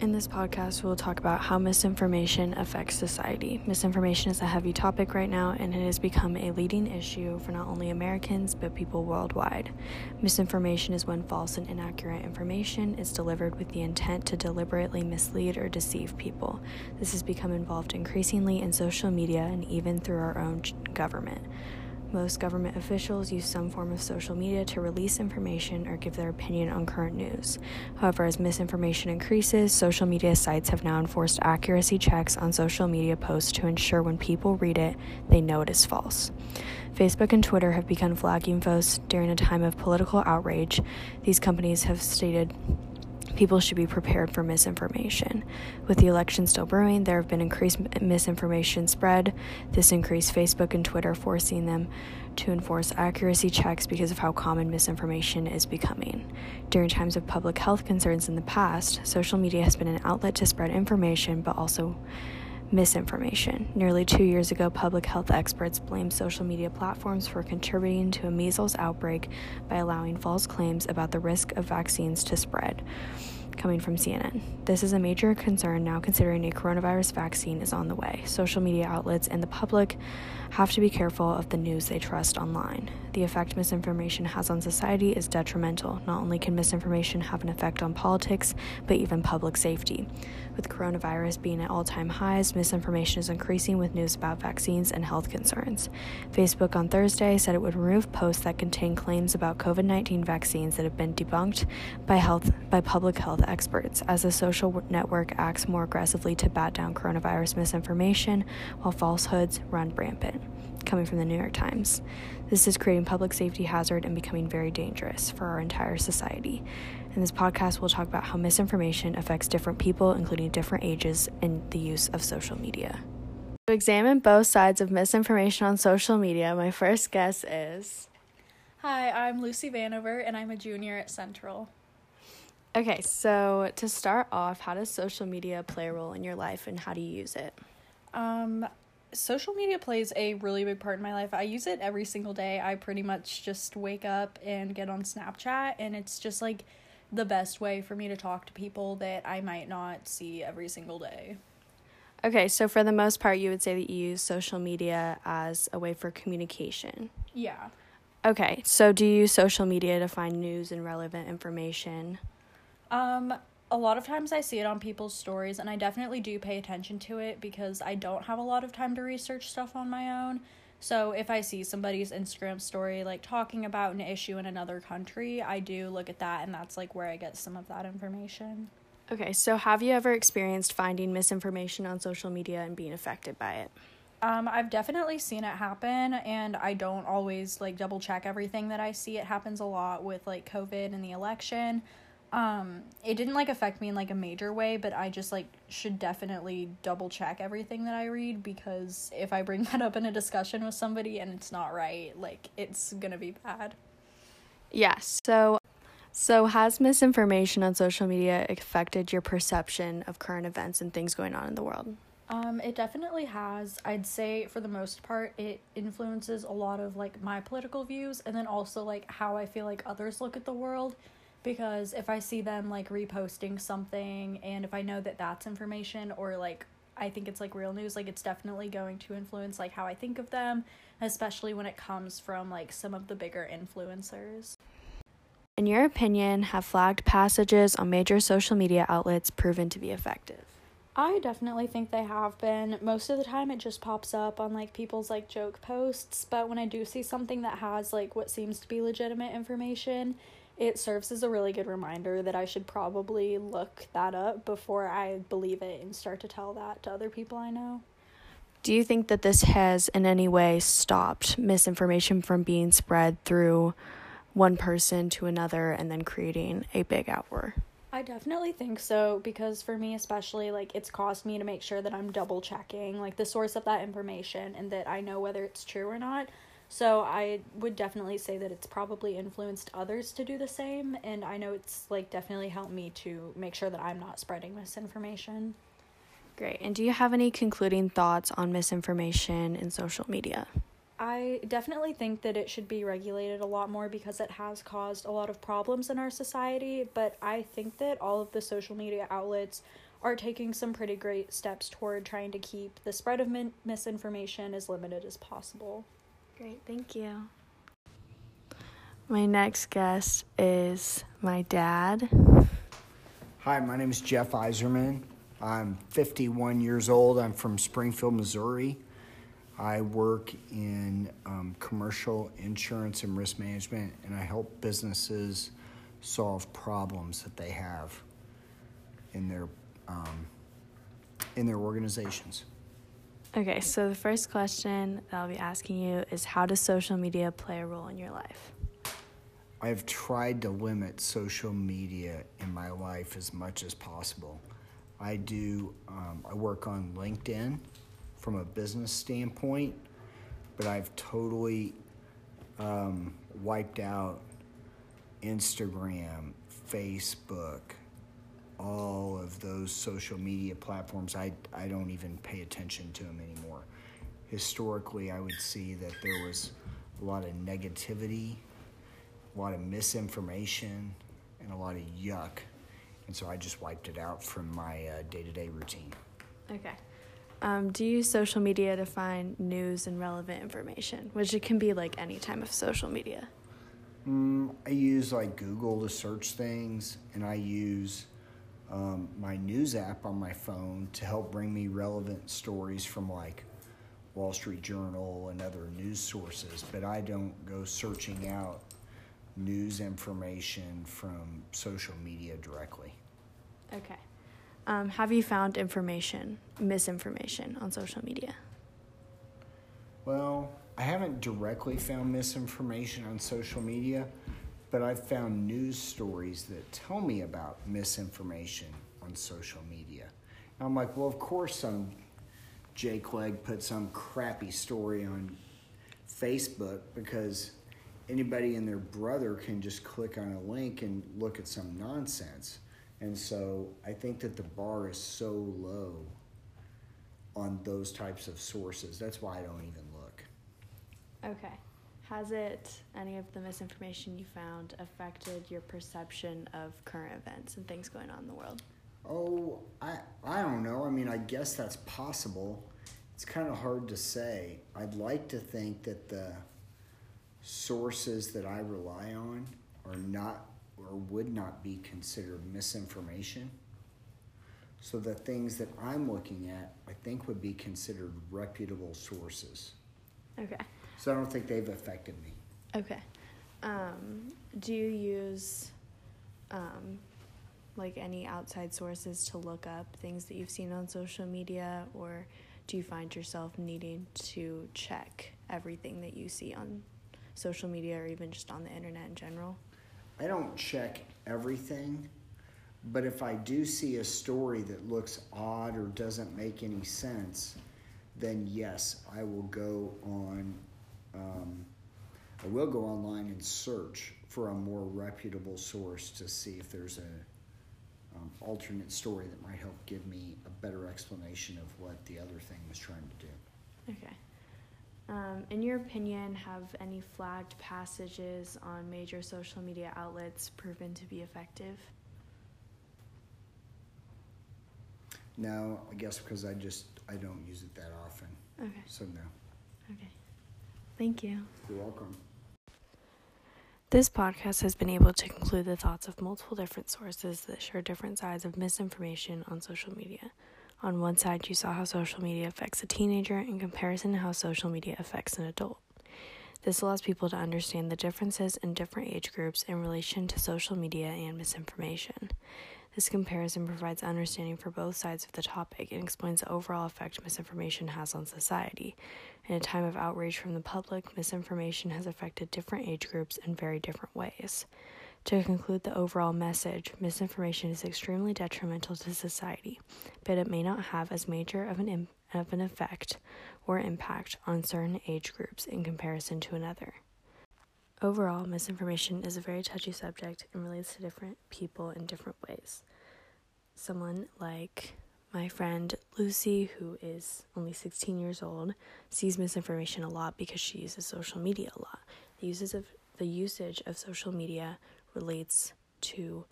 In this podcast, we'll talk about how misinformation affects society. Misinformation is a heavy topic right now, and it has become a leading issue for not only Americans but people worldwide. Misinformation is when false and inaccurate information is delivered with the intent to deliberately mislead or deceive people. This has become involved increasingly in social media and even through our own government. Most government officials use some form of social media to release information or give their opinion on current news. However, as misinformation increases, social media sites have now enforced accuracy checks on social media posts to ensure when people read it, they know it is false. Facebook and Twitter have begun flagging posts during a time of political outrage. These companies have stated people should be prepared for misinformation. With the election still brewing, there have been increased misinformation spread. This increased Facebook and Twitter forcing them to enforce accuracy checks because of how common misinformation is becoming. During times of public health concerns in the past, social media has been an outlet to spread information but also misinformation. Nearly two years ago, public health experts blamed social media platforms for contributing to a measles outbreak by allowing false claims about the risk of vaccines to spread coming from CNN. This is a major concern now considering a coronavirus vaccine is on the way. Social media outlets and the public have to be careful of the news they trust online. The effect misinformation has on society is detrimental. Not only can misinformation have an effect on politics, but even public safety. With coronavirus being at all time highs, misinformation is increasing with news about vaccines and health concerns. Facebook on Thursday said it would remove posts that contain claims about COVID 19 vaccines that have been debunked by, health, by public health experts as the social network acts more aggressively to bat down coronavirus misinformation while falsehoods run rampant. Coming from the New York Times. This is creating public safety hazard and becoming very dangerous for our entire society. In this podcast, we'll talk about how misinformation affects different people, including different ages, and the use of social media. To examine both sides of misinformation on social media, my first guess is. Hi, I'm Lucy Vanover, and I'm a junior at Central. Okay, so to start off, how does social media play a role in your life and how do you use it? Um, social media plays a really big part in my life. I use it every single day. I pretty much just wake up and get on Snapchat, and it's just like the best way for me to talk to people that I might not see every single day. Okay, so for the most part, you would say that you use social media as a way for communication. Yeah. Okay, so do you use social media to find news and relevant information? Um, a lot of times I see it on people's stories, and I definitely do pay attention to it because I don't have a lot of time to research stuff on my own. So if I see somebody's Instagram story like talking about an issue in another country, I do look at that, and that's like where I get some of that information. Okay, so have you ever experienced finding misinformation on social media and being affected by it? Um, I've definitely seen it happen, and I don't always like double check everything that I see. It happens a lot with like COVID and the election um it didn't like affect me in like a major way but i just like should definitely double check everything that i read because if i bring that up in a discussion with somebody and it's not right like it's gonna be bad. Yes so so has misinformation on social media affected your perception of current events and things going on in the world? Um, it definitely has. I'd say for the most part, it influences a lot of like my political views and then also like how I feel like others look at the world because if I see them like reposting something and if I know that that's information or like I think it's like real news, like it's definitely going to influence like how I think of them, especially when it comes from like some of the bigger influencers. In your opinion, have flagged passages on major social media outlets proven to be effective? I definitely think they have been. Most of the time it just pops up on like people's like joke posts, but when I do see something that has like what seems to be legitimate information, it serves as a really good reminder that I should probably look that up before I believe it and start to tell that to other people I know. Do you think that this has in any way stopped misinformation from being spread through one person to another and then creating a big uproar? I definitely think so because for me especially like it's caused me to make sure that I'm double checking like the source of that information and that I know whether it's true or not so I would definitely say that it's probably influenced others to do the same and I know it's like definitely helped me to make sure that I'm not spreading misinformation. Great. And do you have any concluding thoughts on misinformation in social media? I definitely think that it should be regulated a lot more because it has caused a lot of problems in our society. But I think that all of the social media outlets are taking some pretty great steps toward trying to keep the spread of min- misinformation as limited as possible. Great, thank you. My next guest is my dad. Hi, my name is Jeff Eiserman. I'm 51 years old. I'm from Springfield, Missouri. I work in um, commercial insurance and risk management, and I help businesses solve problems that they have in their um, in their organizations. Okay, so the first question that I'll be asking you is how does social media play a role in your life? I've tried to limit social media in my life as much as possible. I do, um, I work on LinkedIn from a business standpoint, but I've totally um, wiped out Instagram, Facebook, all of those social media platforms. I, I don't even pay attention to them anymore. Historically, I would see that there was a lot of negativity, a lot of misinformation, and a lot of yuck. And so I just wiped it out from my day to day routine. Okay. Um, do you use social media to find news and relevant information, which it can be like any time of social media? Mm, I use like Google to search things, and I use um, my news app on my phone to help bring me relevant stories from like Wall Street Journal and other news sources. But I don't go searching out news information from social media directly. Okay. Um, have you found information, misinformation on social media? Well, I haven't directly found misinformation on social media, but I've found news stories that tell me about misinformation on social media. And I'm like, well, of course, some Jake Leg put some crappy story on Facebook because anybody and their brother can just click on a link and look at some nonsense. And so I think that the bar is so low on those types of sources. That's why I don't even look. Okay. Has it, any of the misinformation you found, affected your perception of current events and things going on in the world? Oh, I, I don't know. I mean, I guess that's possible. It's kind of hard to say. I'd like to think that the sources that I rely on are not or would not be considered misinformation. So the things that I'm looking at, I think, would be considered reputable sources. Okay. So I don't think they've affected me. Okay. Um, do you use um, like any outside sources to look up things that you've seen on social media, or do you find yourself needing to check everything that you see on social media or even just on the internet in general? I don't check everything, but if I do see a story that looks odd or doesn't make any sense, then yes, I will go on. Um, I will go online and search for a more reputable source to see if there's a um, alternate story that might help give me a better explanation of what the other thing was trying to do. Okay. Um, in your opinion, have any flagged passages on major social media outlets proven to be effective? No, I guess because I just I don't use it that often. Okay. So no. Okay. Thank you. You're welcome. This podcast has been able to conclude the thoughts of multiple different sources that share different sides of misinformation on social media. On one side, you saw how social media affects a teenager in comparison to how social media affects an adult. This allows people to understand the differences in different age groups in relation to social media and misinformation. This comparison provides understanding for both sides of the topic and explains the overall effect misinformation has on society. In a time of outrage from the public, misinformation has affected different age groups in very different ways. To conclude the overall message, misinformation is extremely detrimental to society, but it may not have as major of an, of an effect or impact on certain age groups in comparison to another. Overall, misinformation is a very touchy subject and relates to different people in different ways. Someone like My friend Lucy, who is only 16 years old, sees misinformation a lot because she uses social media a lot. The uses of the usage of social media relates to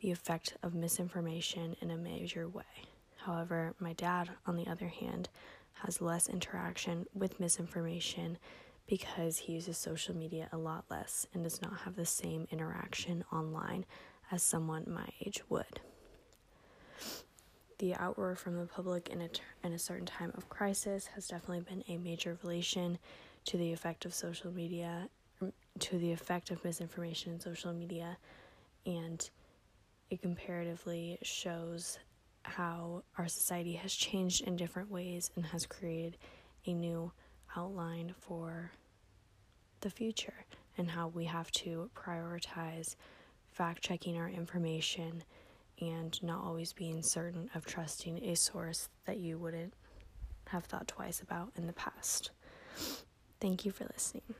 the effect of misinformation in a major way. However, my dad, on the other hand, has less interaction with misinformation because he uses social media a lot less and does not have the same interaction online as someone my age would. The outroar from the public in a, ter- in a certain time of crisis has definitely been a major relation to the effect of social media, um, to the effect of misinformation in social media, and it comparatively shows how our society has changed in different ways and has created a new outline for the future and how we have to prioritize fact checking our information and not always being certain of trusting a source that you wouldn't have thought twice about in the past. Thank you for listening.